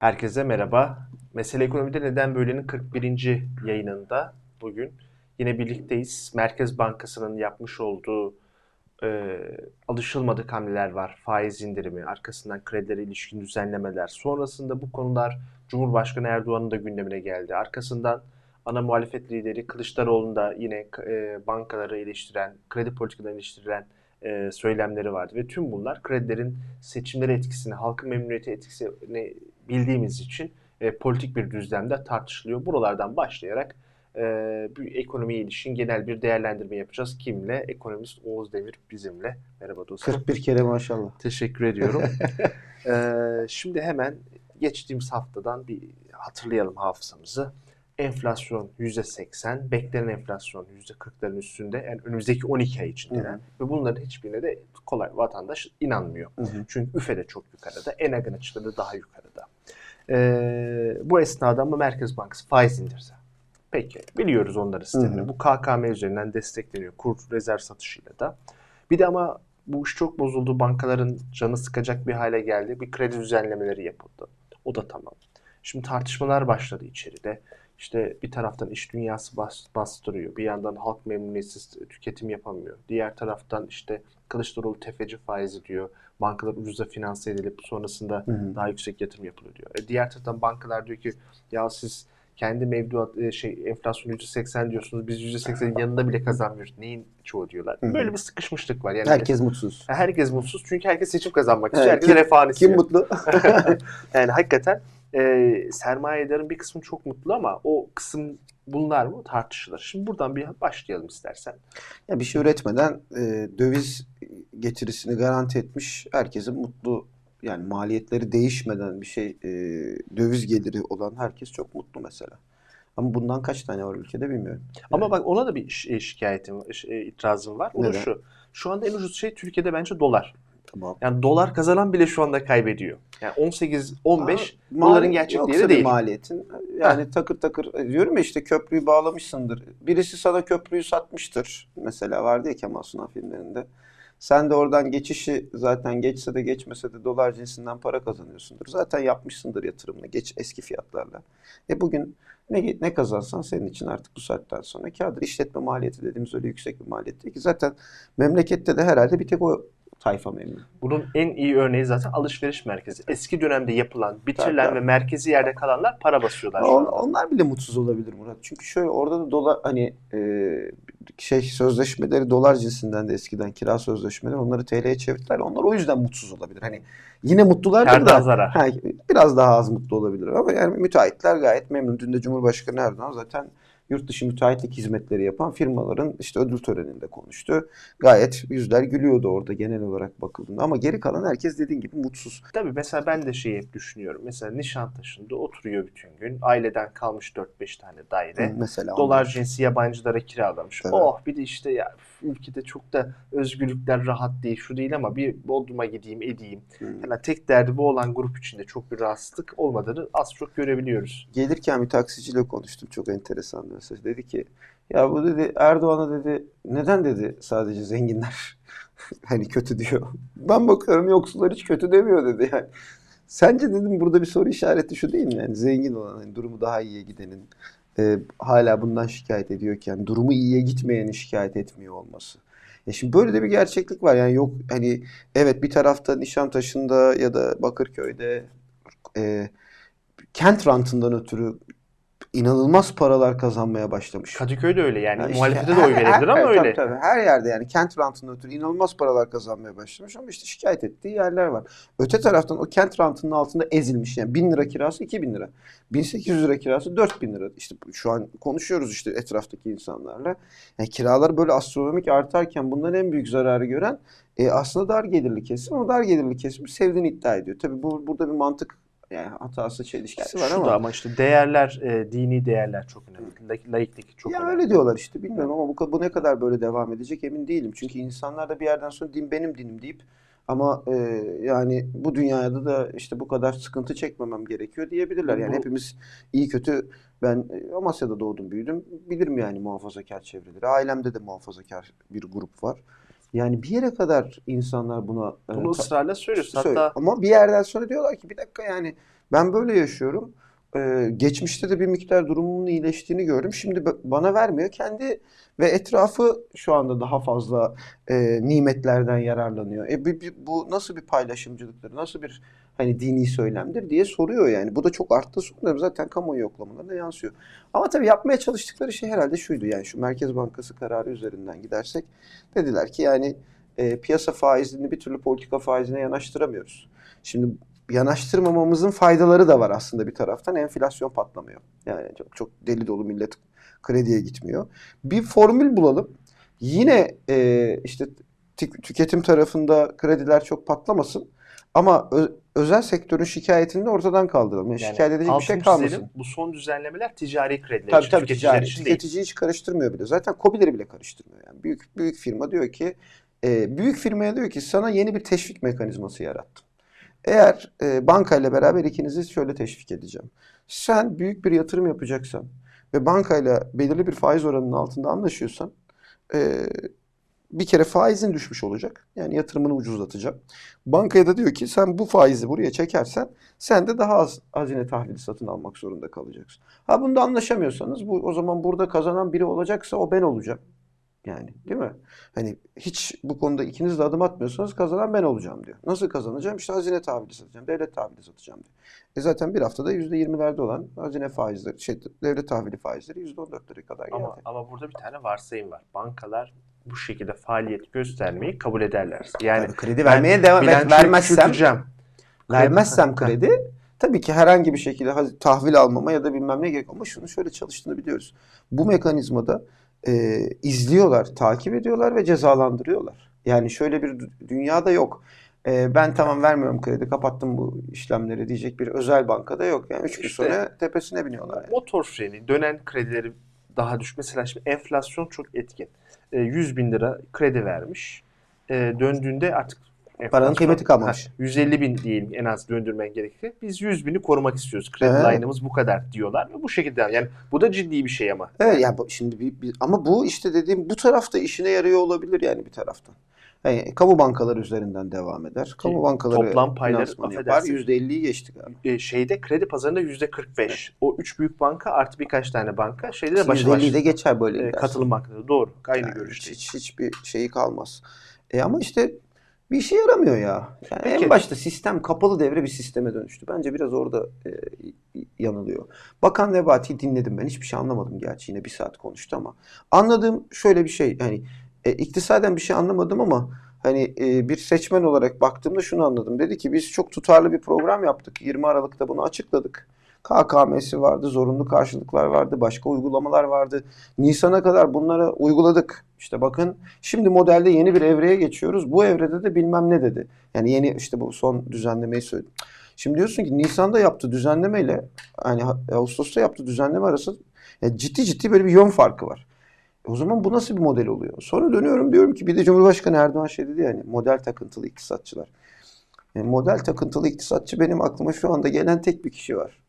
Herkese merhaba. Mesele Ekonomide Neden Böyle'nin 41. yayınında bugün yine birlikteyiz. Merkez Bankası'nın yapmış olduğu e, alışılmadık hamleler var. Faiz indirimi, arkasından kredilere ilişkin düzenlemeler. Sonrasında bu konular Cumhurbaşkanı Erdoğan'ın da gündemine geldi. Arkasından ana muhalefet lideri Kılıçdaroğlu'nun da yine e, bankaları eleştiren, kredi politikalarını eleştiren e, söylemleri vardı. Ve tüm bunlar kredilerin seçimlere etkisini, halkın memnuniyeti etkisini bildiğimiz için e, politik bir düzlemde tartışılıyor. Buralardan başlayarak e, bir ekonomiye ilişkin genel bir değerlendirme yapacağız. Kimle? Ekonomist Oğuz Demir bizimle. Merhaba dostum. 41 kere maşallah. Teşekkür ediyorum. e, şimdi hemen geçtiğimiz haftadan bir hatırlayalım hafızamızı. Enflasyon %80, beklenen enflasyon %40'ların üstünde. Yani önümüzdeki 12 ay içinde. Hı hı. Ve bunların hiçbirine de kolay vatandaş inanmıyor. Hı hı. Çünkü üfe de çok yukarıda, Enagan açıları da daha yukarıda. Ee, bu esnada mı Merkez Bankası faiz indirse? Peki, biliyoruz onları sistemini. Bu KKM üzerinden destekleniyor, kur rezerv satışıyla da. Bir de ama bu iş çok bozuldu, bankaların canı sıkacak bir hale geldi. Bir kredi düzenlemeleri yapıldı. O da tamam. Şimdi tartışmalar başladı içeride. İşte bir taraftan iş dünyası bas, bastırıyor. Bir yandan halk memnuniyetsiz tüketim yapamıyor. Diğer taraftan işte Kılıçdaroğlu tefeci faizi diyor. Bankalar ucuza finanse edilip sonrasında Hı hı. daha yüksek yatırım yapılıyor diyor. E diğer taraftan bankalar diyor ki ya siz kendi mevduat e, şey enflasyon %80 diyorsunuz. Biz %80'in yanında bile kazanmıyoruz. Neyin çoğu diyorlar. Hı hı. Böyle bir sıkışmışlık var. Yani Herkes mutsuz. herkes mutsuz çünkü herkes seçim kazanmak istiyor. Evet, Herkes kim- refahını istiyor. Kim mutlu? yani hakikaten e, sermayedarın bir kısmı çok mutlu ama o kısım bunlar mı tartışılır. Şimdi buradan bir başlayalım istersen. ya bir şey üretmeden e, döviz getirisini garanti etmiş herkesin mutlu yani maliyetleri değişmeden bir şey e, döviz geliri olan herkes çok mutlu mesela. Ama bundan kaç tane var ülkede bilmiyorum. Ama bak ona da bir şi- e, şikayetim, e, itirazım var. O da Neden? şu. Şu anda en ucuz şey Türkiye'de bence dolar. Tamam. Yani dolar kazanan bile şu anda kaybediyor. Yani 18 15 Aa, doların gerçek değeri değil. maliyetin yani takır takır e, diyorum ya işte köprüyü bağlamışsındır. Birisi sana köprüyü satmıştır. Mesela vardı ya Kemal Sunal filmlerinde. Sen de oradan geçişi zaten geçse de geçmese de dolar cinsinden para kazanıyorsundur. Zaten yapmışsındır yatırımını geç eski fiyatlarla. E bugün ne, ne kazansan senin için artık bu saatten sonra kârdır. İşletme maliyeti dediğimiz öyle yüksek bir maliyet değil ki. Zaten memlekette de herhalde bir tek o tayfa memnun. Bunun en iyi örneği zaten alışveriş merkezi. Eski dönemde yapılan, bitirilen Tabii. ve merkezi yerde kalanlar para basıyorlar On- onlar bile mutsuz olabilir Murat. Çünkü şöyle orada da dolar hani e, şey sözleşmeleri dolar cinsinden de eskiden kira sözleşmeleri onları TL'ye çevirdiler. Onlar o yüzden mutsuz olabilir. Hani yine mutlulardır Kardan da zarar. ha, biraz daha az mutlu olabilir ama yani müteahhitler gayet memnun. Dün de Cumhurbaşkanı Erdoğan zaten yurt dışı müteahhitlik hizmetleri yapan firmaların işte ödül töreninde konuştu. Gayet yüzler gülüyordu orada genel olarak bakıldığında ama geri kalan herkes dediğin gibi mutsuz. Tabii mesela ben de şeyi hep düşünüyorum. Mesela Nişantaşı'nda oturuyor bütün gün. Aileden kalmış 4-5 tane daire. Mesela Dolar cinsi yabancılara kiralamış. Evet. Oh bir de işte ya ülkede çok da özgürlükler rahat değil, şu değil ama bir Bodrum'a gideyim edeyim. Hı. Hemen tek derdi bu olan grup içinde çok bir rahatsızlık olmadığını az çok görebiliyoruz. Gelirken bir taksiciyle konuştum. Çok enteresan bir mesaj. Dedi ki ya bu dedi Erdoğan'a dedi neden dedi sadece zenginler hani kötü diyor. Ben bakıyorum yoksullar hiç kötü demiyor dedi yani. Sence dedim burada bir soru işareti şu değil mi? Yani zengin olan hani durumu daha iyiye gidenin e, hala bundan şikayet ediyorken durumu iyiye gitmeyenin şikayet etmiyor olması. Ya şimdi böyle de bir gerçeklik var. Yani yok hani evet bir tarafta Nişantaşı'nda ya da Bakırköy'de e, kent rantından ötürü inanılmaz paralar kazanmaya başlamış. Kadıköy'de öyle yani Ya işte muhalefete de oy verebilir ama tabii, öyle. tabii. her yerde yani kent rantından ötürü inanılmaz paralar kazanmaya başlamış ama işte şikayet ettiği yerler var. Öte taraftan o kent rantının altında ezilmiş yani 1000 lira kirası 2000 lira. 1800 lira kirası 4000 lira. İşte şu an konuşuyoruz işte etraftaki insanlarla. Yani kiralar böyle astronomik artarken bundan en büyük zararı gören e, aslında dar gelirli kesim ama dar gelirli kesim sevdiğini iddia ediyor. Tabii bu burada bir mantık yani hatası çelişkisi var Şu ama. da ama işte değerler, e, dini değerler çok önemli. La- Laiklik çok ya önemli. öyle diyorlar işte bilmiyorum ama bu, bu ne kadar böyle devam edecek emin değilim. Çünkü insanlar da bir yerden sonra din benim dinim deyip ama e, yani bu dünyada da işte bu kadar sıkıntı çekmemem gerekiyor diyebilirler. Yani Bu- hepimiz iyi kötü ben e, Amasya'da doğdum büyüdüm bilirim yani muhafazakar çevreleri. Ailemde de muhafazakar bir grup var. Yani bir yere kadar insanlar buna e, Bunu ta- ısrarla söylüyorsun. Hatta ama bir yerden sonra diyorlar ki bir dakika yani Ben böyle yaşıyorum. Ee, geçmişte de bir miktar durumumun iyileştiğini gördüm. Şimdi ba- bana vermiyor. Kendi ve etrafı şu anda daha fazla e, nimetlerden yararlanıyor. E, bir- bir- bu nasıl bir paylaşımcılıktır? Nasıl bir hani dini söylemdir diye soruyor yani. Bu da çok arttı sonra zaten kamuoyu yoklamalarına yansıyor. Ama tabii yapmaya çalıştıkları şey herhalde şuydu yani şu Merkez Bankası kararı üzerinden gidersek dediler ki yani e, piyasa faizini bir türlü politika faizine yanaştıramıyoruz. Şimdi yanaştırmamamızın faydaları da var aslında bir taraftan. Enflasyon patlamıyor. Yani çok, çok deli dolu millet krediye gitmiyor. Bir formül bulalım. Yine e, işte tük- tüketim tarafında krediler çok patlamasın. Ama özel sektörün şikayetini de ortadan kaldıralım. Yani şikayet edecek bir şey kalmasın. çizelim, Bu son düzenlemeler ticari krediler Tabii için, tabii ticari. için değil. Tüketiciyi hiç karıştırmıyor bile. Zaten KOBİ'leri bile karıştırmıyor. Yani büyük büyük firma diyor ki e, büyük firmaya diyor ki sana yeni bir teşvik mekanizması yarattım. Eğer e, bankayla beraber ikinizi şöyle teşvik edeceğim. Sen büyük bir yatırım yapacaksan ve bankayla belirli bir faiz oranının altında anlaşıyorsan e, bir kere faizin düşmüş olacak. Yani yatırımını ucuzlatacağım. Bankaya da diyor ki sen bu faizi buraya çekersen sen de daha az hazine tahvili satın almak zorunda kalacaksın. Ha bunda anlaşamıyorsanız bu o zaman burada kazanan biri olacaksa o ben olacağım. Yani değil mi? Hani hiç bu konuda ikiniz de adım atmıyorsanız kazanan ben olacağım diyor. Nasıl kazanacağım? İşte hazine tahvili satacağım, devlet tahvili satacağım diyor. E zaten bir haftada %20'lerde olan hazine faizleri, şey, devlet tahvili faizleri %14'lere kadar geldi. Ama, ama burada bir tane varsayım var. Bankalar bu şekilde faaliyet göstermeyi kabul ederler. Yani Tabii kredi vermeye devam vermezsem vermezsem kredi tabii ki herhangi bir şekilde tahvil almama ya da bilmem ne gerek ama şunu şöyle çalıştığını biliyoruz. Bu mekanizmada e, izliyorlar, takip ediyorlar ve cezalandırıyorlar. Yani şöyle bir dü- dünyada yok. E, ben tamam vermiyorum kredi, kapattım bu işlemleri diyecek bir özel bankada yok. Yani üç gün İşte- sonra tepesine biniyorlar. Yani. Motor freni, dönen kredileri daha düş. Mesela şimdi enflasyon çok etkin. E, 100 bin lira kredi vermiş. E, döndüğünde artık enflasyon- kıymeti kalmamış. Ha, 150 bin diyelim en az döndürmen gerekli. Biz 100 bini korumak istiyoruz. Kredi Evet. line'ımız bu kadar diyorlar ve bu şekilde yani bu da ciddi bir şey ama. Evet yani bu- şimdi bir, bir- ama bu işte dediğim bu tarafta işine yarıyor olabilir yani bir taraftan. Yani kamu bankaları üzerinden devam eder. Kamu bankaları toplam payları, yapar. affedersin. %50'yi geçtik abi. E, şeyde kredi pazarında %45. O üç büyük banka artı birkaç tane banka şeyde de başa baş %50'yi de geçer böyle e, katılım. Doğru. Aynı Yani görüşteyiz. hiç, hiçbir şeyi kalmaz. E ama işte bir işe yaramıyor ya. Yani Peki. en başta sistem kapalı devre bir sisteme dönüştü. Bence biraz orada e, yanılıyor. Bakan Nebati'yi dinledim ben. Hiçbir şey anlamadım gerçi yine bir saat konuştu ama. Anladığım şöyle bir şey. Yani e, iktisaden bir şey anlamadım ama hani e, bir seçmen olarak baktığımda şunu anladım. Dedi ki biz çok tutarlı bir program yaptık. 20 Aralık'ta bunu açıkladık. KKM'si vardı, zorunlu karşılıklar vardı, başka uygulamalar vardı. Nisan'a kadar bunlara uyguladık. İşte bakın şimdi modelde yeni bir evreye geçiyoruz. Bu evrede de bilmem ne dedi. Yani yeni işte bu son düzenlemeyi söyledim. Şimdi diyorsun ki Nisan'da yaptığı düzenlemeyle hani Ağustos'ta yaptığı düzenleme arası ya ciddi ciddi böyle bir yön farkı var. E o zaman bu nasıl bir model oluyor? Sonra dönüyorum diyorum ki bir de Cumhurbaşkanı Erdoğan şey dedi yani model takıntılı iktisatçılar. Yani model takıntılı iktisatçı benim aklıma şu anda gelen tek bir kişi var.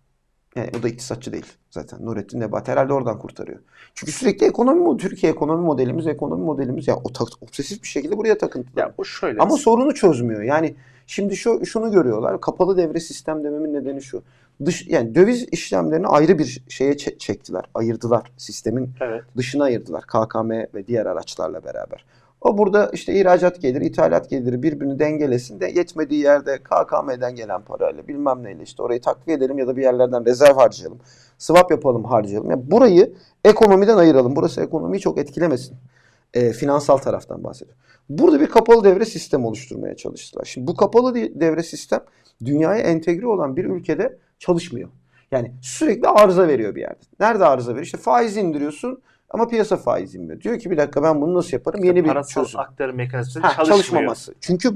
Yani o da iktisatçı değil zaten. Nurettin Nebati herhalde oradan kurtarıyor. Çünkü sürekli ekonomi mo- Türkiye ekonomi modelimiz, ekonomi modelimiz ya o obsesif bir şekilde buraya takıntılı. Ya bu şöyle. Ama sorunu çözmüyor. Yani şimdi şu şunu görüyorlar. Kapalı devre sistem dememin nedeni şu. Dış yani döviz işlemlerini ayrı bir şeye çe- çektiler. Ayırdılar. Sistemin Evet. dışına ayırdılar. KKM ve diğer araçlarla beraber. O burada işte ihracat geliri, ithalat geliri birbirini dengelesin de yetmediği yerde KKM'den gelen parayla bilmem neyle işte orayı takviye edelim ya da bir yerlerden rezerv harcayalım. Swap yapalım harcayalım. Yani burayı ekonomiden ayıralım. Burası ekonomiyi çok etkilemesin. E, finansal taraftan bahsediyorum. Burada bir kapalı devre sistem oluşturmaya çalıştılar. Şimdi bu kapalı de- devre sistem dünyaya entegre olan bir ülkede çalışmıyor. Yani sürekli arıza veriyor bir yerde. Nerede arıza veriyor? İşte faiz indiriyorsun ama piyasa faiz inmiyor. Diyor ki bir dakika ben bunu nasıl yaparım? Yeni bir parasal çözüm. aktarım mekanizması Ha, çalışmıyor. çalışmaması. Çünkü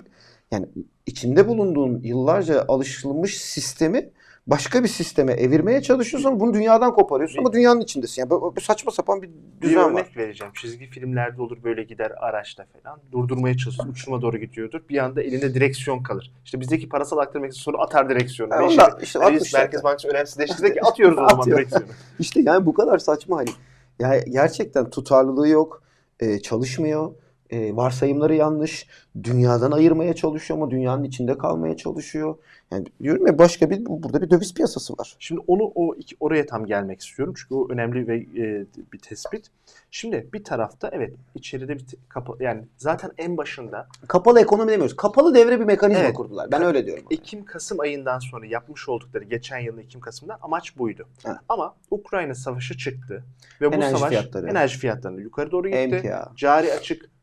yani içinde bulunduğun yıllarca alışılmış sistemi başka bir sisteme evirmeye çalışıyorsun. Bunu dünyadan koparıyorsun ama dünyanın içindesin. Yani böyle saçma sapan bir Bir düzen örnek var. vereceğim. Çizgi filmlerde olur böyle gider araçla falan. Durdurmaya çalışır. Uçuruma doğru gidiyordur. Bir anda elinde direksiyon kalır. İşte bizdeki parasal aktarım mekanizması sonra atar direksiyonu. Ha, Ve onu işte, hani biz atmışlar. Merkez Bankası önemsizleştirdi ki atıyoruz o zaman Atıyor. direksiyonu. İşte yani bu kadar saçma hani. Ya gerçekten tutarlılığı yok. e, çalışmıyor. E, varsayımları yanlış. Dünyadan ayırmaya çalışıyor ama dünyanın içinde kalmaya çalışıyor. Yani diyorum ya başka bir burada bir döviz piyasası var. Şimdi onu o iki, oraya tam gelmek istiyorum çünkü o önemli ve e, bir tespit. Şimdi bir tarafta evet içeride bir kapı yani zaten en başında Kapalı ekonomi demiyoruz. Kapalı devre bir mekanizma Evet. kurdular. Ben öyle diyorum. Ekim Kasım ayından sonra yapmış oldukları geçen yılın Ekim Kasım'da amaç buydu. Evet. Ama Ukrayna savaşı çıktı ve bu Enerji savaş fiyatları. enerji fiyatlarını yukarı doğru gitti. Emtia. Cari açık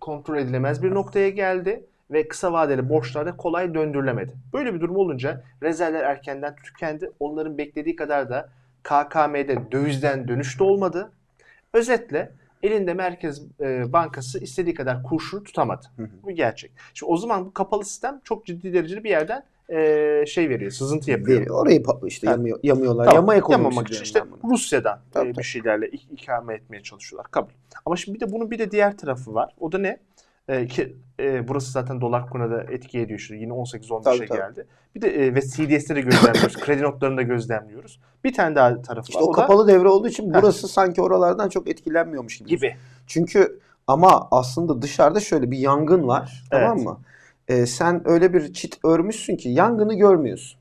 kontrol edilemez bir noktaya geldi ve kısa vadeli borçlar da kolay döndürülemedi. Böyle bir durum olunca rezervler erkenden tükendi. Onların beklediği kadar da KKM'de dövizden dönüş de olmadı. Özetle elinde Merkez e, Bankası istediği kadar kurşunu tutamadı. Hı hı. Bu gerçek. Şimdi o zaman bu kapalı sistem çok ciddi derecede bir yerden e, şey veriyor, sızıntı yapıyor. Veri- Orayı işte Ha. yamıyor, yamıyorlar. Tamam, Yama ekonomisi yamamak için işte. Rusya'dan Tabii, e, bir şeylerle ik- ikame etmeye çalışıyorlar. Kabul. Ama şimdi bir de bunun bir de diğer tarafı var. O da ne? E, ki, e, burası zaten dolar kuruna da etki ediyor. Şimdi yine 18-15'e Tabii, tabii. geldi. Bir de e, ve CDS'te de gözlemliyoruz. kredi notlarını da gözlemliyoruz. Bir tane daha tarafı İşte var. o O, da kapalı devre olduğu için burası sanki oralardan çok etkilenmiyormuş gibi. gibi. Çünkü ama aslında dışarıda şöyle bir yangın var. Tamam Evet. mı? Ee, sen öyle bir çit örmüşsün ki yangını görmüyorsun.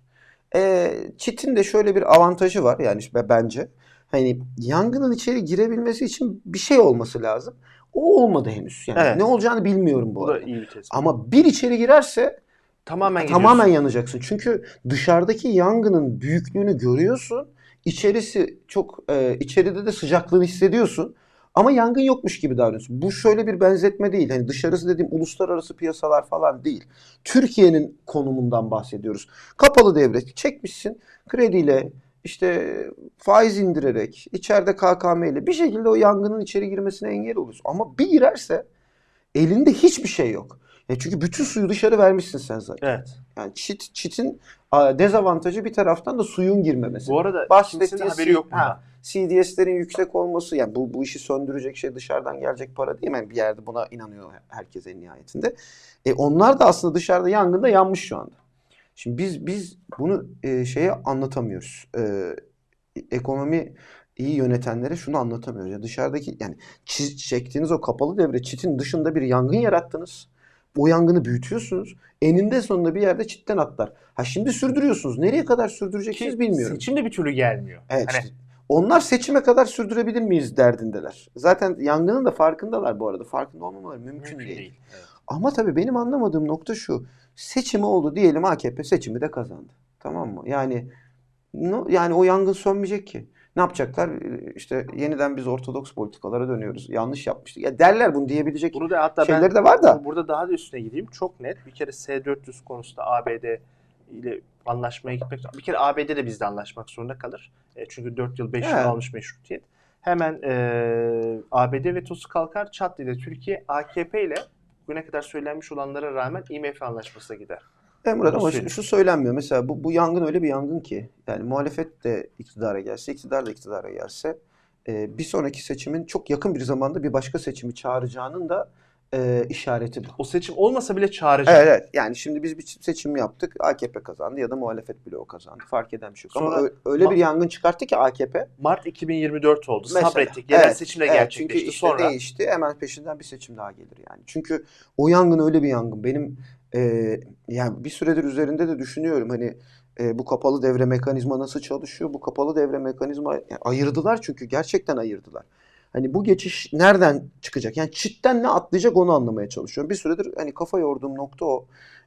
Ee, çitin de şöyle bir avantajı var yani işte bence. Hani yangının içeri girebilmesi için bir şey olması lazım. O olmadı henüz. Yani Evet. ne olacağını bilmiyorum bu Bu da arada. iyi bir tespit. Ama bir içeri girerse tamamen tamamen gidiyorsun. yanacaksın. Çünkü dışarıdaki yangının büyüklüğünü görüyorsun. İçerisi çok e, içeride de sıcaklığını hissediyorsun. Ama yangın yokmuş gibi davranıyorsun. Bu şöyle bir benzetme değil. Hani dışarısı dediğim uluslararası piyasalar falan değil. Türkiye'nin konumundan bahsediyoruz. Kapalı devre çekmişsin krediyle işte faiz indirerek içeride KKM ile bir şekilde o yangının içeri girmesine engel oluyorsun. Ama bir girerse elinde hiçbir şey yok. Ya çünkü bütün suyu dışarı vermişsin sen zaten. Evet. Yani çit, çitin dezavantajı bir taraftan da suyun girmemesi. Bu arada Bahsettiği kimsenin haberi yok ha, CDS'lerin yüksek olması yani bu, bu işi söndürecek şey dışarıdan gelecek para değil mi? Yani bir yerde buna inanıyor herkes en nihayetinde. E, onlar da aslında dışarıda yangında yanmış şu anda. Şimdi biz biz bunu e, şeye anlatamıyoruz. E, ekonomi iyi yönetenlere şunu anlatamıyoruz. Ya dışarıdaki yani çiz, çektiğiniz o kapalı devre çitin dışında bir yangın yarattınız. O yangını büyütüyorsunuz. Eninde sonunda bir yerde çitten atlar. Ha şimdi sürdürüyorsunuz. Nereye kadar sürdüreceksiniz Ki bilmiyorum. Seçim de bir türlü gelmiyor. Evet. Hani işte onlar seçime kadar sürdürebilir miyiz derdindeler. Zaten yangının da farkındalar bu arada. Farkında olmamaları mümkün, mümkün değil. değil. Evet. Ama tabii benim anlamadığım nokta şu. Seçimi oldu diyelim AKP seçimi de kazandı. Tamam mı? Yani no- yani o yangın sönmeyecek ki. Ne yapacaklar? İşte yeniden biz ortodoks politikalara dönüyoruz. Yanlış yapmıştık. Ya derler bunu diyebilecek Bunu da hatta şeyleri de var da. burada daha da üstüne gideyim. Çok net. Bir kere S-400 konusunda ABD ile anlaşmaya gitmek Bir kere ABD de bizle anlaşmak zorunda kalır. E, çünkü 4 yıl 5 yıl Evet. almış meşrutiyet. Hemen e, ABD vetosu kalkar. Çat de Türkiye AKP ile bugüne kadar söylenmiş olanlara rağmen IMF anlaşmasına gider. Emrah Onu ama şu, şu söylenmiyor. Mesela bu, bu yangın öyle bir yangın ki yani muhalefet de iktidara gelse, iktidar da iktidara gelse e, bir sonraki seçimin çok yakın bir zamanda bir başka seçimi çağıracağının da e, işareti bu. O seçim olmasa bile çağıracak. Evet, evet. Yani şimdi biz bir seçim yaptık. AKP kazandı ya da muhalefet bloğu kazandı. Fark eden bir şey yok. Ama ö- öyle bir yangın çıkarttı ki AKP. Mart 2024 oldu. Mesela. Sabrettik. Yerel Evet, seçimle evet, gerçekleşti. Çünkü işte Sonra değişti. Hemen peşinden bir seçim daha gelir yani. Çünkü o yangın öyle bir yangın. Benim e, yani bir süredir üzerinde de düşünüyorum. Hani e, bu kapalı devre mekanizma nasıl çalışıyor? Bu kapalı devre mekanizma yani ayırdılar çünkü gerçekten ayırdılar. Hani bu geçiş nereden çıkacak? Yani çitten ne atlayacak onu anlamaya çalışıyorum. Bir süredir hani kafa yorduğum nokta o.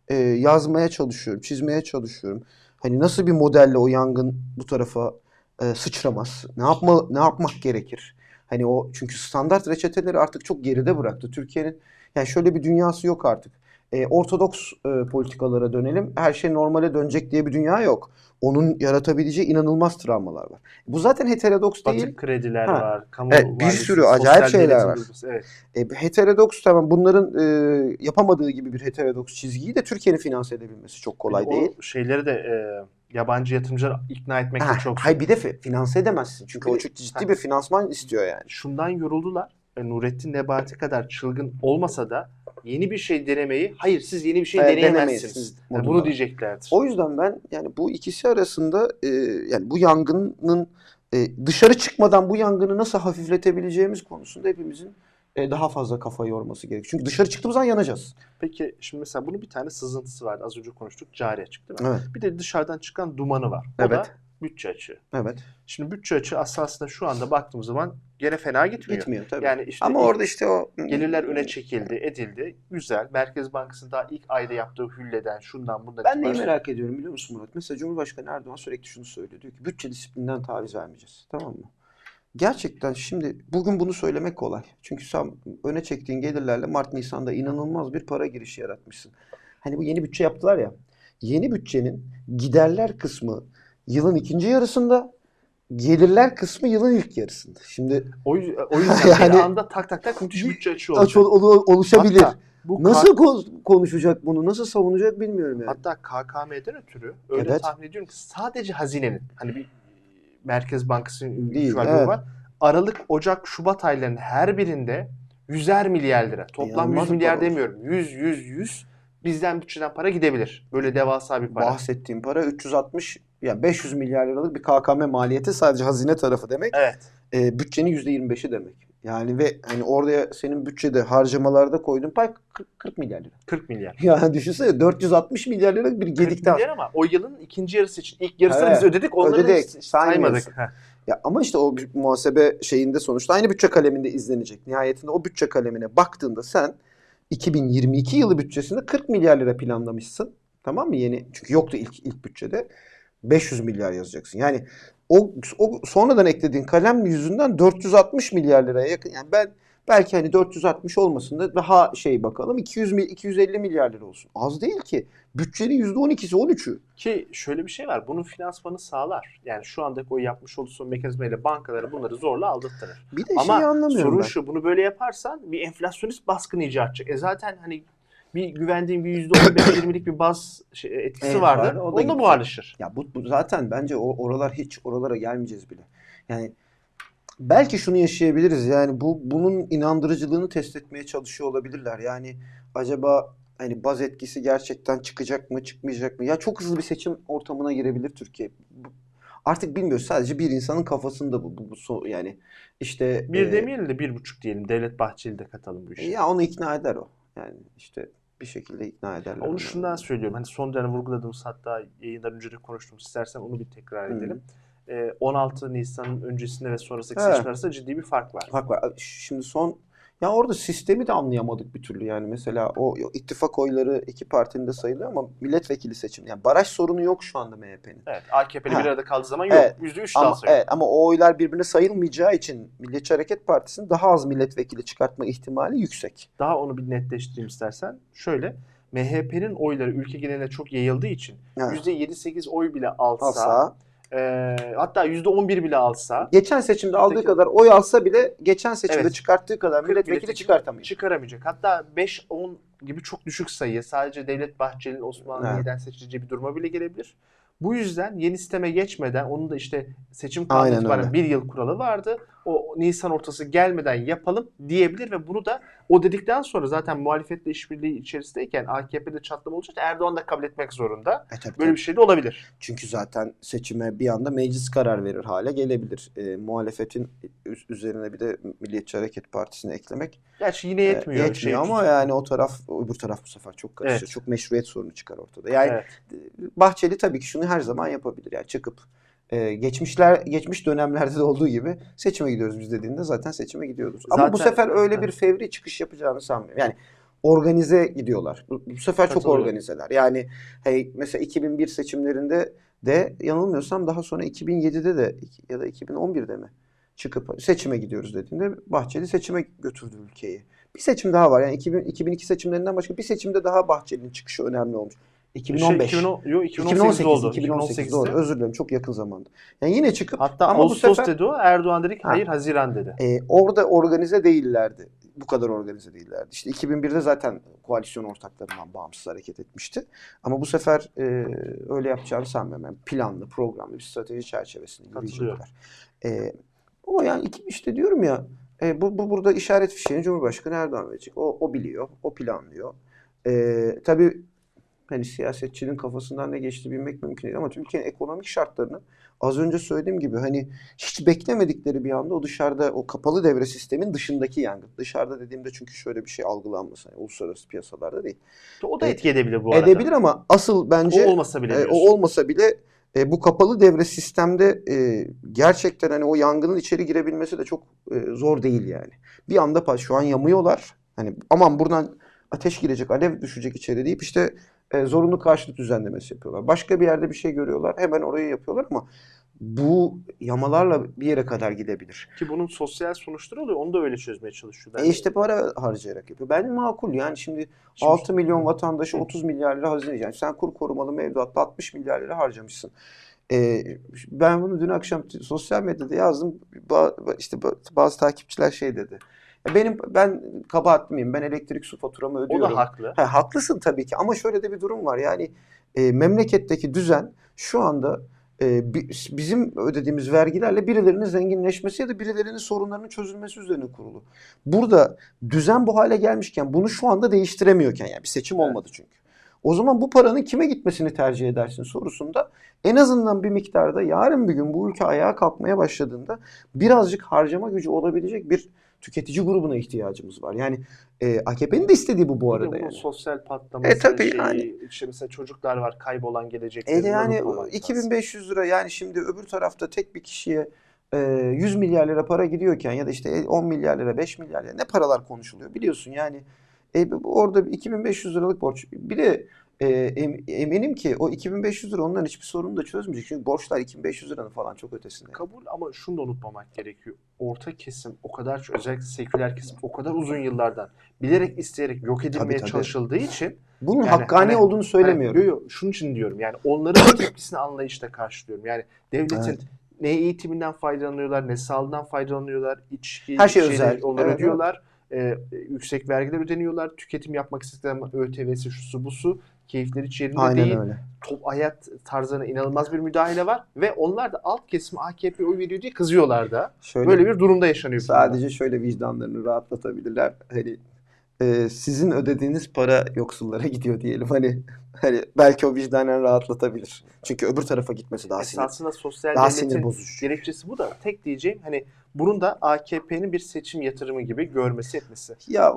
E, yazmaya çalışıyorum, çizmeye çalışıyorum. Hani nasıl bir modelle o yangın bu tarafa e, sıçramaz? Ne yapma ne yapmak gerekir? Hani o çünkü standart reçeteleri artık çok geride bıraktı. Türkiye'nin yani şöyle bir dünyası yok artık. E, ortodoks e, politikalara dönelim. Her şey normale dönecek diye bir dünya yok. Onun yaratabileceği inanılmaz travmalar var. Bu zaten heterodoks değil. batık krediler Ha. var. Kamu Evet, bir varlısı, sürü acayip şeyler var. duygusu, Evet. E, heterodoks tamam bunların e, yapamadığı gibi bir heterodoks çizgiyi de Türkiye'nin finanse edebilmesi çok kolay O değil. şeyleri de e, yabancı yatırımcıları ikna etmek de Ha, çok zor. hayır bir de fi- finanse edemezsin. Çünkü Bir o de- çok ciddi Ha. bir finansman istiyor yani. Şundan yoruldular. E, Nurettin Nebati kadar çılgın olmasa da yeni bir şey denemeyi, hayır siz yeni bir şey Evet, deneyemezsiniz. Yani bunu diyeceklerdir. O yüzden ben yani bu ikisi arasında e, yani bu yangının e, dışarı çıkmadan bu yangını nasıl hafifletebileceğimiz konusunda hepimizin e, daha fazla kafa yorması gerekiyor. Çünkü dışarı çıktığımız zaman yanacağız. Peki şimdi mesela bunun bir tane sızıntısı vardı. Az önce konuştuk. Cari açık değil mi? Evet. Bir de dışarıdan çıkan dumanı var. O Evet. da bütçe açığı. Evet. Şimdi bütçe açığı aslında şu anda baktığımız zaman gene fena gitmiyor. Gitmiyor tabii. Yani işte Ama orada işte o gelirler öne çekildi, edildi. Güzel. Merkez Bankası'nın daha ilk ayda yaptığı hülleden, şundan bundan Ben neyi merak ediyorum biliyor musun Murat? Mesela Cumhurbaşkanı Erdoğan sürekli şunu söylüyor. Diyor ki bütçe disiplinden taviz vermeyeceğiz. Tamam mı? Gerçekten şimdi bugün bunu söylemek kolay. Çünkü sen öne çektiğin gelirlerle Mart Nisan'da inanılmaz bir para girişi yaratmışsın. Hani bu yeni bütçe yaptılar ya. Yeni bütçenin giderler kısmı yılın ikinci yarısında, gelirler kısmı yılın ilk yarısında. Şimdi O, yüz- o yüzden Yani- bir anda tak tak tak müthiş bütçe açığı aç olacak. ol- ol- oluşabilir. Hatta bu Nasıl ko- konuşacak bunu? Nasıl savunacak bilmiyorum yani. Hatta KKM'den ötürü öyle Evet. tahmin ediyorum ki sadece hazinenin hani bir Merkez Bankası'nın Değil, şu an evet. var. Aralık, Ocak, Şubat aylarının her birinde yüzer milyar lira. Toplam İnanılmaz 100 bir milyar para demiyorum. 100, 100, 100 bizden bütçeden para gidebilir. Böyle devasa bir para. Bahsettiğim para 360 yani 500 milyar liralık bir KKM maliyeti sadece hazine tarafı demek. Evet. E, bütçenin %25'i demek. Yani ve hani orada senin bütçede harcamalarda koyduğun pay 40, 40 milyar lira. 40 milyar. Yani düşünsene 460 milyar liralık bir 40 gedikten. milyar ama o yılın ikinci yarısı için. ilk yarısını Evet. biz ödedik. Onları Ödedik, saymadık. Ya ama işte o muhasebe şeyinde sonuçta aynı bütçe kaleminde izlenecek. Nihayetinde o bütçe kalemine baktığında sen 2022 yılı bütçesinde 40 milyar lira planlamışsın. Tamam mı? Yeni çünkü yoktu ilk ilk bütçede. 500 milyar yazacaksın. Yani o, o sonradan eklediğin kalem yüzünden 460 milyar liraya yakın. Yani ben belki hani 460 olmasın da daha şey bakalım 200 mil, 250 milyar lira olsun. Az değil ki. Bütçenin %12'si 13'ü. Ki şöyle bir şey var. Bunun finansmanı sağlar. Yani şu andaki o yapmış olduğu son mekanizmayla bankaları bunları zorla aldırtırır. Bir de Ama şeyi anlamıyorum sorun ben. şu bunu böyle yaparsan bir enflasyonist baskın icat edecek. E zaten hani bir güvendiğin bir %15-20'lik bir baz şey, etkisi Evet, vardır. var, o da Onunla buharlaşır. Ya bu, bu zaten bence o oralar hiç oralara gelmeyeceğiz bile. Yani belki şunu yaşayabiliriz. Yani bu bunun inandırıcılığını test etmeye çalışıyor olabilirler. Yani acaba hani baz etkisi gerçekten çıkacak mı, çıkmayacak mı? Ya çok hızlı bir seçim ortamına girebilir Türkiye. Artık bilmiyoruz. Sadece bir insanın kafasında bu. bu, bu so- yani işte Bir e, demeyelim de bir buçuk diyelim. Devlet Bahçeli de katalım bu işe. ya onu ikna eder o. Yani işte bir şekilde ikna ederler. Onu şundan söylüyorum. Hani son dönem vurguladığımız hatta yayından önce de konuştuğumuz. İstersen onu bir tekrar Hı. edelim. Ee, 16 Nisan'ın öncesinde ve sonrasındaki Evet. seçim arasında ciddi bir fark var. Fark var. Şimdi son ya orada sistemi de anlayamadık bir türlü yani mesela o ittifak oyları iki partinin de sayılıyor ama milletvekili seçimi yani baraj sorunu yok şu anda MHP'nin. Evet. AKP'li bir arada kaldığı zaman yok. Evet. %3 Ama sayıyor. evet ama o oylar birbirine sayılmayacağı için Milliyetçi Hareket Partisi'nin daha az milletvekili çıkartma ihtimali yüksek. Daha onu bir netleştireyim istersen. Şöyle. MHP'nin oyları ülke geneline çok yayıldığı için Evet. %7-8 oy bile alsa, Alsa e, hatta %11 bile alsa geçen seçimde aldığı Peki. kadar oy alsa bile geçen seçimde Evet. çıkarttığı kadar 40 milletvekili çıkartamayacak. çıkaramayacak. Hatta 5-10 gibi çok düşük sayı sadece Devlet Bahçeli'nin Osman Evet. Bey'den seçileceği bir duruma bile gelebilir. Bu yüzden yeni sisteme geçmeden onun da işte seçim Aynen kanunu itibaren öyle. bir yıl kuralı vardı. O Nisan ortası gelmeden yapalım diyebilir ve bunu da o dedikten sonra zaten muhalefetle işbirliği içerisindeyken AKP'de çatlama olacak Erdoğan da kabul etmek zorunda. E tabii, Böyle tabii. bir şey de olabilir. Çünkü zaten seçime bir anda meclis karar verir hale gelebilir. E, muhalefetin üz- üzerine bir de Milliyetçi Hareket Partisi'ni eklemek Gerçi yine e, yetmiyor. yetmiyor Şey- ama yani o taraf öbür taraf bu sefer çok karışır. Evet. Çok meşruiyet sorunu çıkar ortada. Yani Evet. Bahçeli tabii ki şunu her zaman yapabilir. Yani çıkıp e, geçmişler geçmiş dönemlerde de olduğu gibi seçime gidiyoruz biz dediğinde zaten seçime gidiyoruz. Ama bu Zaten- sefer öyle bir fevri çıkış yapacağını sanmıyorum. Yani organize gidiyorlar. Bu, bu sefer çok organizeler. Yani hey, mesela 2001 seçimlerinde de yanılmıyorsam daha sonra 2007'de de ya da 2011'de mi çıkıp seçime gidiyoruz dediğinde Bahçeli seçime götürdü ülkeyi. Bir seçim daha var. Yani 2000, 2002 seçimlerinden başka bir seçimde daha Bahçeli'nin çıkışı önemli olmuş. 2015. Şey, 2010, yo, 2018, 2018 oldu. 2018 doğru 2018'de. özür dilerim çok yakın zamanda. Yani yine çıkıp Hatta ama bu Ağustos sefer dedi o. Erdoğan dedi ki Ha. hayır Haziran dedi. e, orada organize değillerdi. Bu kadar organize değillerdi. İşte 2001'de zaten koalisyon ortaklarından bağımsız hareket etmişti. Ama bu sefer e, öyle yapacağını sanmıyorum. Yani planlı, programlı bir strateji çerçevesinde yürüyecekler. E, ama yani iki, işte diyorum ya e, bu, bu burada işaret fişeğini Cumhurbaşkanı Erdoğan verecek. O, o biliyor, o planlıyor. E, tabii hani siyasetçinin kafasından ne geçti bilmek mümkün değil ama Türkiye'nin ekonomik şartlarını az önce söylediğim gibi hani hiç beklemedikleri bir anda o dışarıda o kapalı devre sistemin dışındaki yangın. Dışarıda dediğimde çünkü şöyle bir şey algılanmasın. Yani uluslararası piyasalarda değil. O da E, etki edebilir bu arada. Edebilir ama asıl bence O olmasa bile e, diyorsun. o olmasa bile e, bu kapalı devre sistemde e, gerçekten hani o yangının içeri girebilmesi de çok e, zor değil yani. Bir anda şu an yanıyorlar. Hani aman buradan ateş girecek, alev düşecek içeri deyip işte e, zorunlu karşılık düzenlemesi yapıyorlar. Başka bir yerde bir şey görüyorlar, hemen orayı yapıyorlar ama bu yamalarla bir yere kadar gidebilir. Ki bunun sosyal sonuçları oluyor. Onu da öyle çözmeye çalışıyor. E işte para harcayarak yapıyor. Ben makul yani şimdi Şimdi- 6 milyon vatandaşı Hı. 30 milyar lira hazine yani sen kur korumalı mevduatta 60 milyar lira harcamışsın. Ee, ben bunu dün akşam sosyal medyada yazdım. Ba- işte ba- bazı takipçiler şey dedi. Ya benim ben kabahatli miyim? Ben elektrik su faturamı o ödüyorum. da haklı. Ha, haklısın tabii ki ama şöyle de bir durum var. Yani e, memleketteki düzen şu anda e, bi- bizim ödediğimiz vergilerle birilerinin zenginleşmesi ya da birilerinin sorunlarının çözülmesi üzerine kurulu. Burada düzen bu hale gelmişken bunu şu anda değiştiremiyorken yani bir seçim Evet. olmadı çünkü. O zaman bu paranın kime gitmesini tercih edersin sorusunda en azından bir miktarda yarın bir gün bu ülke ayağa kalkmaya başladığında birazcık harcama gücü olabilecek bir tüketici grubuna ihtiyacımız var. Yani e, AKP'nin de istediği bu bu arada yani. sosyal patlaması E, tabii şeyi, yani. işte mesela çocuklar var kaybolan E geleceklerini de yani unutmamak lazım. 2500 lira yani şimdi öbür tarafta tek bir kişiye e, 100 milyar lira para gidiyorken ya da işte 10 milyar lira 5 milyar lira ne paralar konuşuluyor biliyorsun yani e, bu- orada bir 2500 liralık borç bir de e, em- eminim ki o 2500 lira onların hiçbir sorunu da çözmeyecek çünkü borçlar 2500 liranın falan çok ötesinde. Kabul ama şunu da unutmamak gerekiyor. Orta kesim o kadar özellikle seküler kesim o kadar uzun yıllardan bilerek isteyerek yok edilmeye tabii. çalışıldığı için Bunun Yani hakkani hani- olduğunu söylemiyorum. Hani, yo, yo, şunun için diyorum yani onların tepkisini anlayışla karşılıyorum. Yani devletin Evet. ne eğitiminden faydalanıyorlar, ne sağlığından faydalanıyorlar, içki, Her şey şeyleri özel. Onları Evet, ödüyorlar. Ee, yüksek vergiler ödeniyorlar. Tüketim yapmak istedikleri ÖTV'si, şusu busu. Keyifleri hiç yerinde Aynen değil. öyle. Top hayat tarzına inanılmaz bir müdahale var. Ve onlar da alt kesim AKP oy veriyor diye kızıyorlar da. Şöyle Böyle bir durumda yaşanıyor. Sadece şöyle vicdanlarını rahatlatabilirler. Hani e, sizin ödediğiniz para yoksullara gidiyor diyelim. Hani hani belki o vicdanen rahatlatabilir. Çünkü öbür tarafa gitmesi daha sinir, Esasında sosyal daha sinir bozucu. gerekçesi bu da. Tek diyeceğim hani bunun da AKP'nin bir seçim yatırımı gibi görmesi etmesi. Ya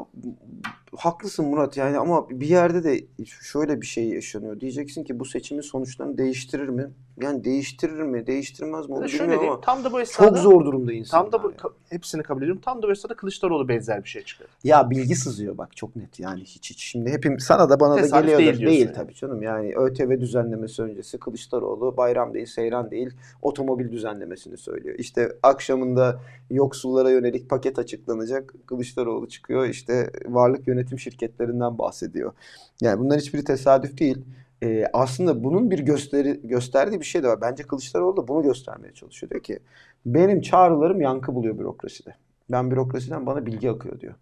haklısın Murat yani ama bir yerde de şöyle bir şey yaşanıyor. Diyeceksin ki bu seçimin sonuçlarını değiştirir mi? Yani değiştirir mi, değiştirmez mi onu bilmiyorum diyeyim ama tam da bu esnada çok zor durumda insanlar. Tam da bu ya. ka- hepsini kabul ediyorum. Tam da bu esnada Kılıçdaroğlu benzer bir şey çıkıyor. Ya bilgi sızıyor bak çok net yani hiç hiç. Şimdi hepim sana da bana da Tesadüf geliyordur. değil Değil, diyorsun yani. Tabii canım. Yani ÖTV düzenlemesi öncesi Kılıçdaroğlu bayram değil, seyran değil, otomobil düzenlemesini söylüyor. İşte akşamında yoksullara yönelik paket açıklanacak. Kılıçdaroğlu çıkıyor işte varlık yönetim şirketlerinden bahsediyor. Yani bunların hiçbiri tesadüf değil. Ee, aslında bunun bir gösteri gösterdiği bir şey de var. Bence Kılıçdaroğlu da bunu göstermeye çalışıyor. Diyor ki benim çağrılarım yankı buluyor bürokraside. Ben bürokrasiden bana bilgi akıyor diyor.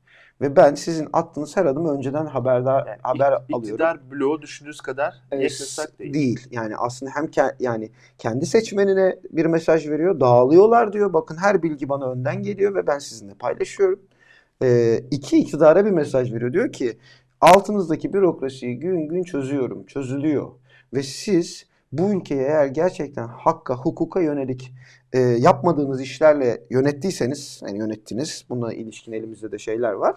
Ve ben sizin attığınız her adımı önceden haberdar Yani haber ik- alıyorum. iktidar bloğu düşündüğünüz kadar Ee, yakınsak değil. değil. Yani aslında hem ke- yani kendi seçmenine bir mesaj veriyor, dağılıyorlar diyor. Bakın her bilgi bana önden geliyor ve ben sizinle paylaşıyorum. Ee, iki iktidara bir mesaj veriyor. Diyor ki altınızdaki bürokrasiyi gün gün çözüyorum, çözülüyor. Ve siz bu ülkeyi eğer gerçekten hakka, hukuka yönelik e, yapmadığınız işlerle yönettiyseniz, yani yönettiniz, buna ilişkin elimizde de şeyler var.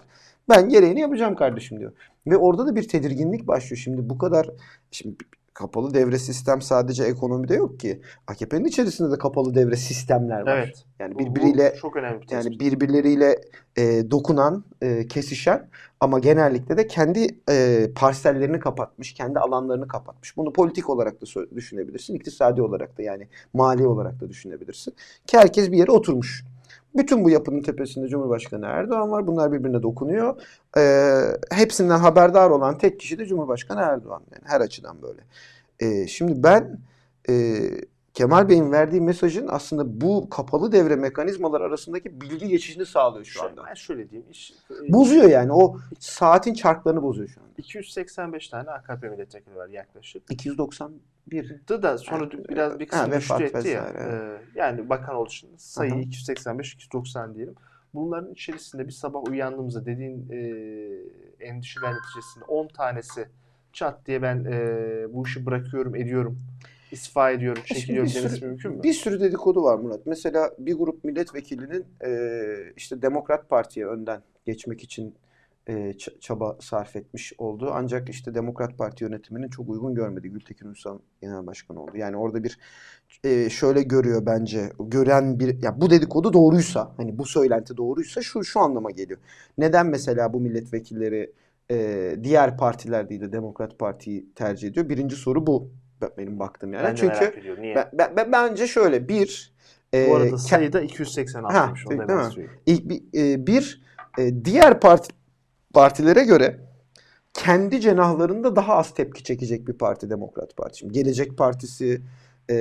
Ben gereğini yapacağım kardeşim diyor. Ve orada da bir tedirginlik başlıyor. Şimdi bu kadar şimdi kapalı devre sistem sadece ekonomide yok ki. AKP'nin içerisinde de kapalı devre sistemler var. Evet. Yani Bu- birbiriyle bu çok önemli bir yani birbirleriyle e, dokunan, e, kesişen ama genellikle de kendi e, parsellerini kapatmış, kendi alanlarını kapatmış. Bunu politik olarak da düşünebilirsin, iktisadi olarak da yani mali olarak da düşünebilirsin. Ki herkes bir yere oturmuş. Bütün bu yapının tepesinde Cumhurbaşkanı Erdoğan var. Bunlar birbirine dokunuyor. E, hepsinden haberdar olan tek kişi de Cumhurbaşkanı Erdoğan. Yani her açıdan böyle. E, şimdi ben e, Kemal Bey'in verdiği mesajın aslında bu kapalı devre mekanizmalar arasındaki bilgi geçişini sağlıyor şu anda. Ben şöyle diyeyim. iş- Bozuyor yani o saatin çarklarını bozuyor şu anda. 285 tane AKP milletvekili var yaklaşık. 291. Da da sonra Evet, biraz bir kısmı düştü etti ya. vesaire, Ee, yani bakan olduğu için sayı Aha. 285-290 diyelim. Bunların içerisinde bir sabah uyandığımızda dediğin e, endişeler neticesinde 10 tanesi çat diye ben e, bu işi bırakıyorum, ediyorum, istifa ediyorum, çekiliyorum bir demesi sürü- mümkün mü? Bir sürü dedikodu var Murat. Mesela bir grup milletvekilinin e, işte Demokrat Parti'ye önden geçmek için e, çaba sarf etmiş olduğu ancak işte Demokrat Parti yönetiminin çok uygun görmedi. Gültekin Uysal Genel Başkan oldu. Yani orada bir e, şöyle görüyor bence. Gören bir ya bu dedikodu doğruysa hani bu söylenti doğruysa şu şu anlama geliyor. Neden mesela bu milletvekilleri e, diğer partiler değil de Demokrat Parti'yi tercih ediyor? Birinci soru bu. Benim baktığım yani. ben Çünkü. Niye? ben, ben, ben- bence şöyle bir e, bu arada ke- sayıda 286'ymış Ha, değil mi? ilk bir, e, bir e, diğer parti partilere göre kendi cenahlarında daha az tepki çekecek bir parti Demokrat Parti. Şimdi Gelecek Partisi, e,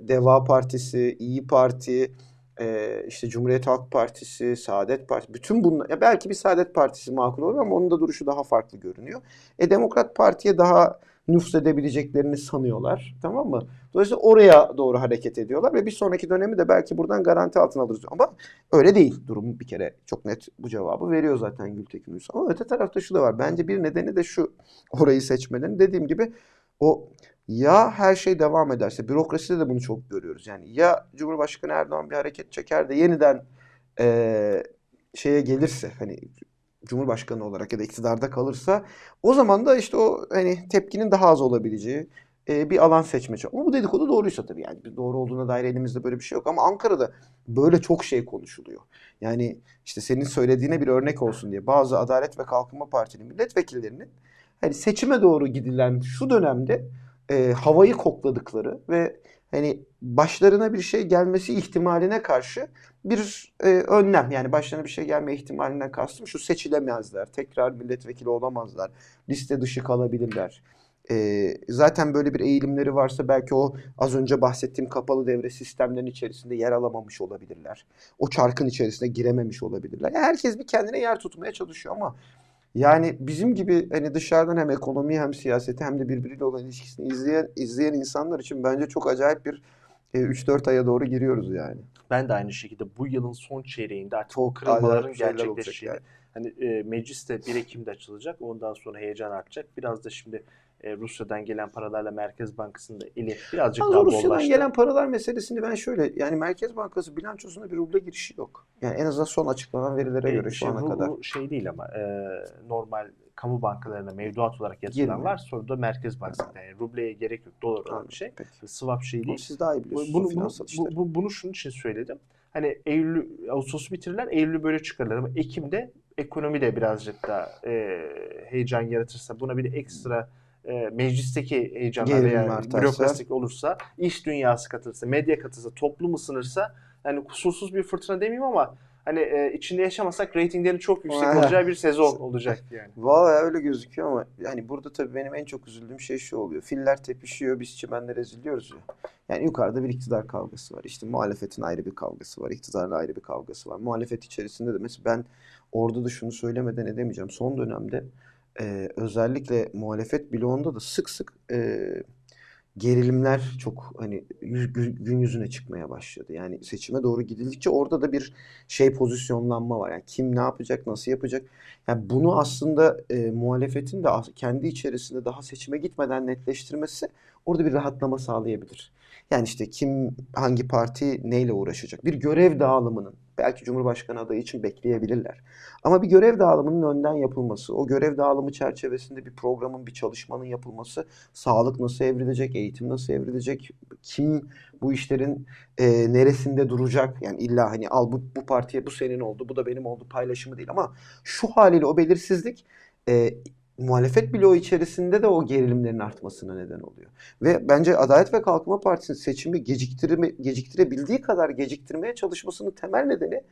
Deva Partisi, İyi Parti, e, işte Cumhuriyet Halk Partisi, Saadet Partisi, bütün bunlar, ya belki bir Saadet Partisi makul olur ama onun da duruşu daha farklı görünüyor. E Demokrat Parti'ye daha nüfuz edebileceklerini sanıyorlar. Tamam mı? Dolayısıyla oraya doğru hareket ediyorlar ve bir sonraki dönemi de belki buradan garanti altına alırız. Ama öyle değil. Durum bir kere çok net bu cevabı veriyor zaten Gültekin Uysal. Ama öte tarafta şu da var. Bence bir nedeni de şu orayı seçmelerinin. Dediğim gibi o ya her şey devam ederse bürokraside de bunu çok görüyoruz. Yani ya Cumhurbaşkanı Erdoğan bir hareket çeker de yeniden eee, şeye gelirse hani Cumhurbaşkanı olarak ya da iktidarda kalırsa o zaman da işte o hani tepkinin daha az olabileceği e, bir alan seçme çabası. Ama bu dedikodu doğruysa tabii yani doğru olduğuna dair elimizde böyle bir şey yok ama Ankara'da böyle çok şey konuşuluyor. Yani işte senin söylediğine bir örnek olsun diye bazı Adalet ve Kalkınma Partili milletvekillerinin hani seçime doğru gidilen şu dönemde e, havayı kokladıkları ve hani başlarına bir şey gelmesi ihtimaline karşı bir e, önlem yani başlarına bir şey gelme ihtimalinden kastım şu seçilemezler, tekrar milletvekili olamazlar, liste dışı kalabilirler. E, zaten böyle bir eğilimleri varsa belki o az önce bahsettiğim kapalı devre sistemlerinin içerisinde yer alamamış olabilirler. O çarkın içerisine girememiş olabilirler. Yani herkes bir kendine yer tutmaya çalışıyor ama yani bizim gibi hani dışarıdan hem ekonomi hem siyaseti hem de birbiriyle olan ilişkisini izleyen izleyen insanlar için bence çok acayip bir e, 3-4 aya doğru giriyoruz yani. Ben de aynı şekilde bu yılın son çeyreğinde artık Çok kırılmaların gerçekleşeceğini yani. hani e, meclis de 1 Ekim'de açılacak. Ondan sonra heyecan artacak. Biraz da şimdi e, Rusya'dan gelen paralarla Merkez Bankası'nın da eli birazcık Ama daha Rusya'dan bollaştı. gelen paralar meselesini ben şöyle yani Merkez Bankası bilançosunda bir ruble girişi yok. Yani en azından son açıklanan verilere E, göre şu şey, ana kadar. bu şey değil ama e, normal kamu bankalarına mevduat olarak yatırılan var. Sonra da Merkez Bankası'nda. Yani rubleye gerek yok. Dolar olan bir şey. peki. Swap şey Bunu değil. siz daha iyi biliyorsunuz Bunu, bunu, bu, bu- bunu şunun için söyledim. Hani Eylül, Ağustos'u bitirirler, Eylül'ü böyle çıkarırlar ama Ekim'de ekonomi de birazcık daha e, heyecan yaratırsa, buna bir de ekstra e, meclisteki heyecanlar Gerilim veya artarsa. bürokratik olursa, iş dünyası katılırsa, medya katılırsa, toplum ısınırsa, yani kusursuz bir fırtına demeyeyim ama hani e, içinde yaşamasak reytinglerin çok yüksek olacağı bir sezon olacak yani. Vallahi öyle gözüküyor ama yani burada tabii benim en çok üzüldüğüm şey şu oluyor. Filler tepişiyor, biz çimenlere eziliyoruz ya. Yani yukarıda bir iktidar kavgası var. İşte muhalefetin ayrı bir kavgası var. iktidarla ayrı bir kavgası var. Muhalefet içerisinde de mesela ben orada da şunu söylemeden edemeyeceğim. Son dönemde e, özellikle muhalefet bloğunda da sık sık e, gerilimler çok hani yüz- gü- gün yüzüne çıkmaya başladı. Yani seçime doğru gidildikçe orada da bir şey pozisyonlanma var. Yani kim ne yapacak, nasıl yapacak? Yani bunu aslında e, muhalefetin de kendi içerisinde daha seçime gitmeden netleştirmesi orada bir rahatlama sağlayabilir. Yani işte kim hangi parti neyle uğraşacak? Bir görev dağılımının belki Cumhurbaşkanı adayı için bekleyebilirler. Ama bir görev dağılımının önden yapılması, o görev dağılımı çerçevesinde bir programın, bir çalışmanın yapılması, sağlık nasıl evrilecek, eğitim nasıl evrilecek, kim bu işlerin e, neresinde duracak? Yani illa hani al bu, bu partiye bu senin oldu, bu da benim oldu paylaşımı değil ama şu haliyle o belirsizlik e, muhalefet bloğu içerisinde de o gerilimlerin artmasına neden oluyor. Ve bence Adalet ve Kalkınma Partisi'nin seçimi geciktirme, geciktirebildiği kadar geciktirmeye çalışmasının temel nedeni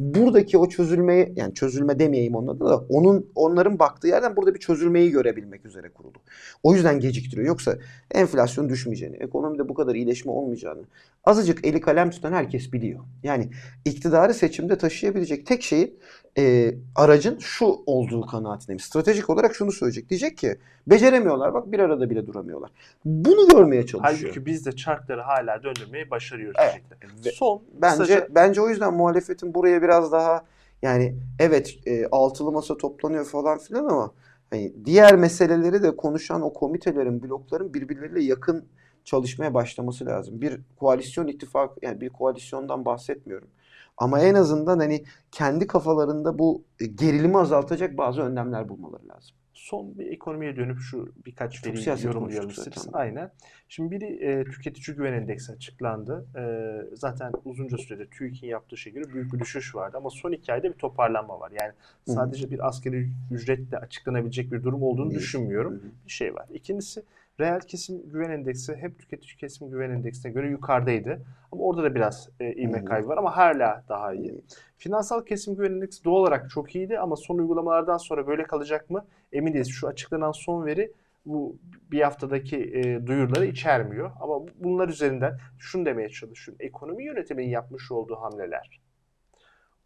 buradaki o çözülmeyi yani çözülme demeyeyim onun da onun onların baktığı yerden burada bir çözülmeyi görebilmek üzere kurulu. O yüzden geciktiriyor. Yoksa enflasyon düşmeyeceğini, ekonomide bu kadar iyileşme olmayacağını azıcık eli kalem tutan herkes biliyor. Yani iktidarı seçimde taşıyabilecek tek şeyin e, aracın şu olduğu kanaatindeyim. Stratejik olarak şunu söyleyecek. Diyecek ki beceremiyorlar bak bir arada bile duramıyorlar. Bunu görmeye çalışıyor. Halbuki biz de çarkları hala döndürmeyi başarıyoruz. Evet. Son Bence kısaca- bence o yüzden muhalefetin buraya biraz daha yani evet e, altılı masa toplanıyor falan filan ama hani diğer meseleleri de konuşan o komitelerin, blokların birbirleriyle yakın çalışmaya başlaması lazım. Bir koalisyon ittifak yani bir koalisyondan bahsetmiyorum. Ama en azından hani kendi kafalarında bu e, gerilimi azaltacak bazı önlemler bulmaları lazım. Son bir ekonomiye dönüp şu birkaç siyaset yorumlayalım zaten. Aynen. Şimdi biri e, tüketici güven endeksi açıklandı. E, zaten uzunca süredir TÜİK'in yaptığı şeye göre büyük bir düşüş vardı ama son iki ayda bir toparlanma var. Yani Hı hı. sadece bir asgari ücretle açıklanabilecek bir durum olduğunu Değil. düşünmüyorum. Hı hı. Bir şey var. İkincisi reel kesim güven endeksi hep tüketici kesim güven endeksine göre yukarıdaydı. Ama orada da biraz e, ivme kaybı var ama hala daha iyi. Finansal kesim güven endeksi doğal olarak çok iyiydi ama son uygulamalardan sonra böyle kalacak mı emin değiliz. Şu açıklanan son veri bu bir haftadaki e, duyuruları içermiyor. Ama bunlar üzerinden şunu demeye çalışıyorum. Ekonomi yönetiminin yapmış olduğu hamleler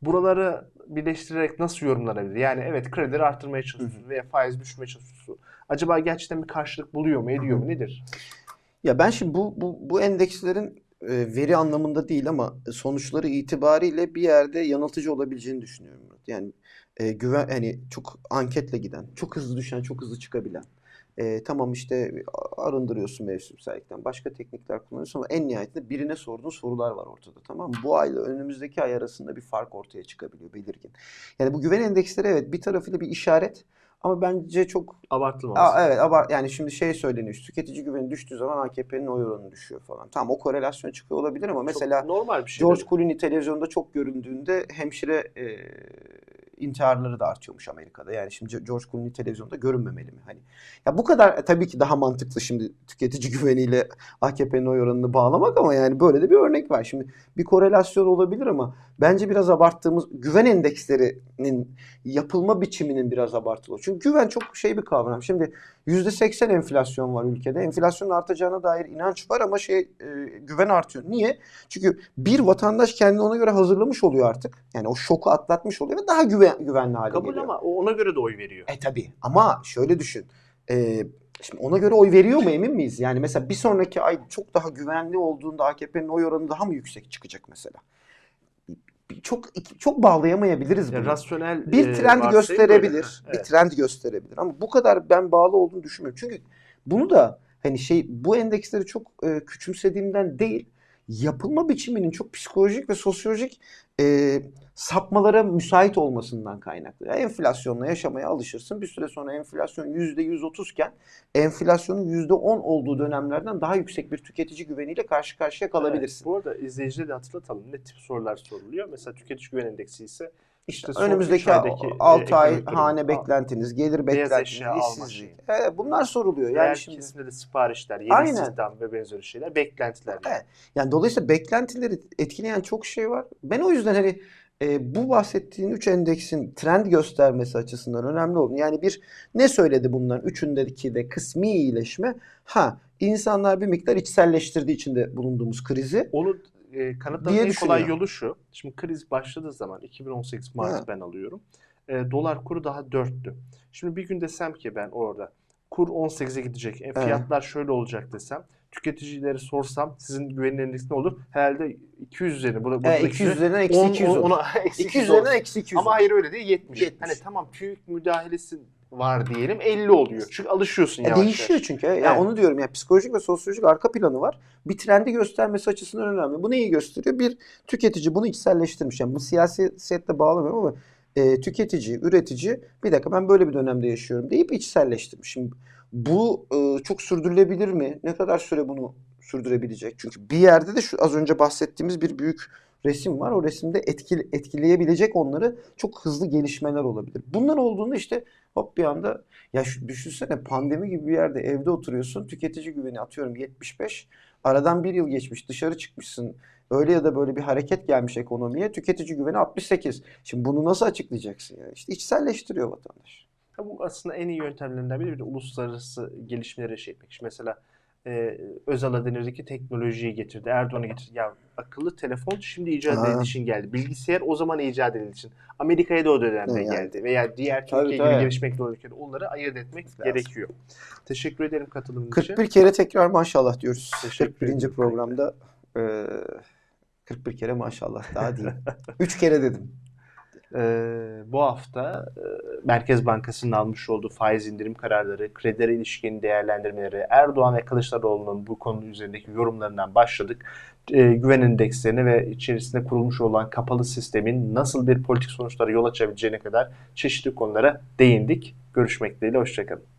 buraları birleştirerek nasıl yorumlanabilir? Yani evet kredileri arttırmaya çalışıyorsun veya faiz düşürmeye çalışıyorsun. Acaba gerçekten bir karşılık buluyor mu, ediyor mu, nedir? Ya ben şimdi bu bu bu endekslerin e, veri anlamında değil ama sonuçları itibariyle bir yerde yanıltıcı olabileceğini düşünüyorum. Yani e, güven hani çok anketle giden, çok hızlı düşen, çok hızlı çıkabilen. E, tamam işte arındırıyorsun mevsimsellikten, başka teknikler kullanıyorsun ama en nihayetinde birine sorduğun sorular var ortada tamam mı? Bu ayla önümüzdeki ay arasında bir fark ortaya çıkabiliyor belirgin. Yani bu güven endeksleri evet bir tarafıyla bir işaret ama bence çok Abartılmaması. Aa, evet aber yani şimdi şey söyleniyor tüketici güveni düştüğü zaman AKP'nin oy oranı düşüyor falan. Tamam o korelasyon çıkıyor olabilir ama Çok mesela normal bir şey. George Clooney televizyonda çok göründüğünde hemşire e, intiharları da artıyormuş Amerika'da. Yani şimdi George Clooney televizyonda görünmemeli mi? Hani ya bu kadar e, tabii ki daha mantıklı şimdi tüketici güveniyle AKP'nin oy oranını bağlamak ama yani böyle de bir örnek var. Şimdi bir korelasyon olabilir ama bence biraz abarttığımız güven endekslerinin yapılma biçiminin biraz abartılı. Çünkü güven çok şey bir kavram. Şimdi %80 enflasyon var ülkede. Enflasyonun artacağına dair inanç var ama şey e, güven artıyor. Niye? Çünkü bir vatandaş kendini ona göre hazırlamış oluyor artık. Yani o şoku atlatmış oluyor ve daha güven, güvenli hale Kabul geliyor. ama o ona göre de oy veriyor. E tabi ama şöyle düşün. E, şimdi ona göre oy veriyor mu emin miyiz? Yani mesela bir sonraki ay çok daha güvenli olduğunda AKP'nin oy oranı daha mı yüksek çıkacak mesela? Çok çok bağlayamayabiliriz Ya bunu. rasyonel Bir e, trend varsayım gösterebilir. böyle. Bir Evet. trend gösterebilir. Ama bu kadar ben bağlı olduğunu düşünmüyorum. Çünkü bunu da hani şey bu endeksleri çok e, küçümsediğimden değil yapılma biçiminin çok psikolojik ve sosyolojik e, sapmalara müsait olmasından kaynaklı. Yani enflasyonla yaşamaya alışırsın. Bir süre sonra enflasyon %130 iken enflasyonun %10 olduğu dönemlerden daha yüksek bir tüketici güveniyle karşı karşıya kalabilirsin. Evet, bu arada izleyicilere de hatırlatalım ne tip sorular soruluyor. Mesela tüketici güven endeksi ise işte son Önümüzdeki üç aydaki, e, 6 ay durum. hane A- beklentiniz, gelir beklentiniz, işsizlik. Evet, bunlar soruluyor. Yani Reel şimdi kesimde de siparişler, yeni Aynen. istihdam ve benzeri şeyler, beklentiler. Yani. Evet. yani dolayısıyla beklentileri etkileyen çok şey var. Ben o yüzden hani e, bu bahsettiğin 3 endeksin trend göstermesi açısından önemli olduğunu. Yani bir ne söyledi bunların üçündeki de kısmi iyileşme? Ha insanlar bir miktar içselleştirdiği içinde bulunduğumuz krizi. Onu e, kanıtlamanın en kolay yolu şu. Şimdi kriz başladığı zaman 2018 Mart'ı Ha. ben alıyorum. E, dolar kuru daha 4'tü. Şimdi bir gün desem ki ben orada kur 18'e gidecek. E, fiyatlar şöyle olacak desem. Tüketicileri sorsam sizin güvenin endeksi ne olur? Herhalde 200 üzerine. Burada, E, buradaki 200 süre üzerinden eksi 10, 200 olur. ona, eksi 200 200 üzerinden eksi 200 Ama hayır öyle değil 70. 70. Hani tamam TÜİK müdahalesi var diyelim 50 oluyor. Çünkü alışıyorsun Ya yavaş değişiyor yavaş. çünkü. Ya Evet. onu diyorum ya psikolojik ve sosyolojik arka planı var. Bir trendi göstermesi açısından önemli. Bu neyi gösteriyor? Bir tüketici bunu içselleştirmiş. Yani bu siyasete bağlamıyorum ama e, tüketici, üretici bir dakika ben böyle bir dönemde yaşıyorum deyip içselleştirmiş. Şimdi bu e, çok sürdürülebilir mi? Ne kadar süre bunu sürdürebilecek? Çünkü bir yerde de şu az önce bahsettiğimiz bir büyük resim var. O resimde etkili, etkileyebilecek onları çok hızlı gelişmeler olabilir. Bunlar olduğunda işte hop bir anda ya şu, düşünsene pandemi gibi bir yerde evde oturuyorsun. Tüketici güveni atıyorum 75. Aradan bir yıl geçmiş dışarı çıkmışsın. Öyle ya da böyle bir hareket gelmiş ekonomiye. Tüketici güveni 68. Şimdi bunu nasıl açıklayacaksın ya? İşte içselleştiriyor vatandaş. Ha, bu aslında en iyi yöntemlerinden biri bir de uluslararası gelişmeleri şey etmek. Şimdi mesela e, Özal'a denirdi ki teknolojiyi getirdi. Erdoğan'ı getirdi. Ya akıllı telefon şimdi icat edildiği için geldi. Bilgisayar o zaman icat edildiği için. Amerika'ya da o dönemde yani. geldi. Veya diğer Tabii, Türkiye gibi tabii. gelişmekte olan ülkeler. Onları ayırt etmek Lazım. gerekiyor. Teşekkür ederim katılımın için. 41 kere tekrar maşallah diyoruz. Teşekkür 41. ederim. programda e, 41 kere maşallah daha değil. 3 kere dedim. Ee, bu hafta e, Merkez Bankası'nın almış olduğu faiz indirim kararları, kredilere ilişkin değerlendirmeleri, Erdoğan ve Kılıçdaroğlu'nun bu konu üzerindeki yorumlarından başladık. Ee, güven endekslerini ve içerisinde kurulmuş olan kapalı sistemin nasıl bir politik sonuçlara yol açabileceğine kadar çeşitli konulara değindik. Görüşmek dileğiyle, hoşçakalın.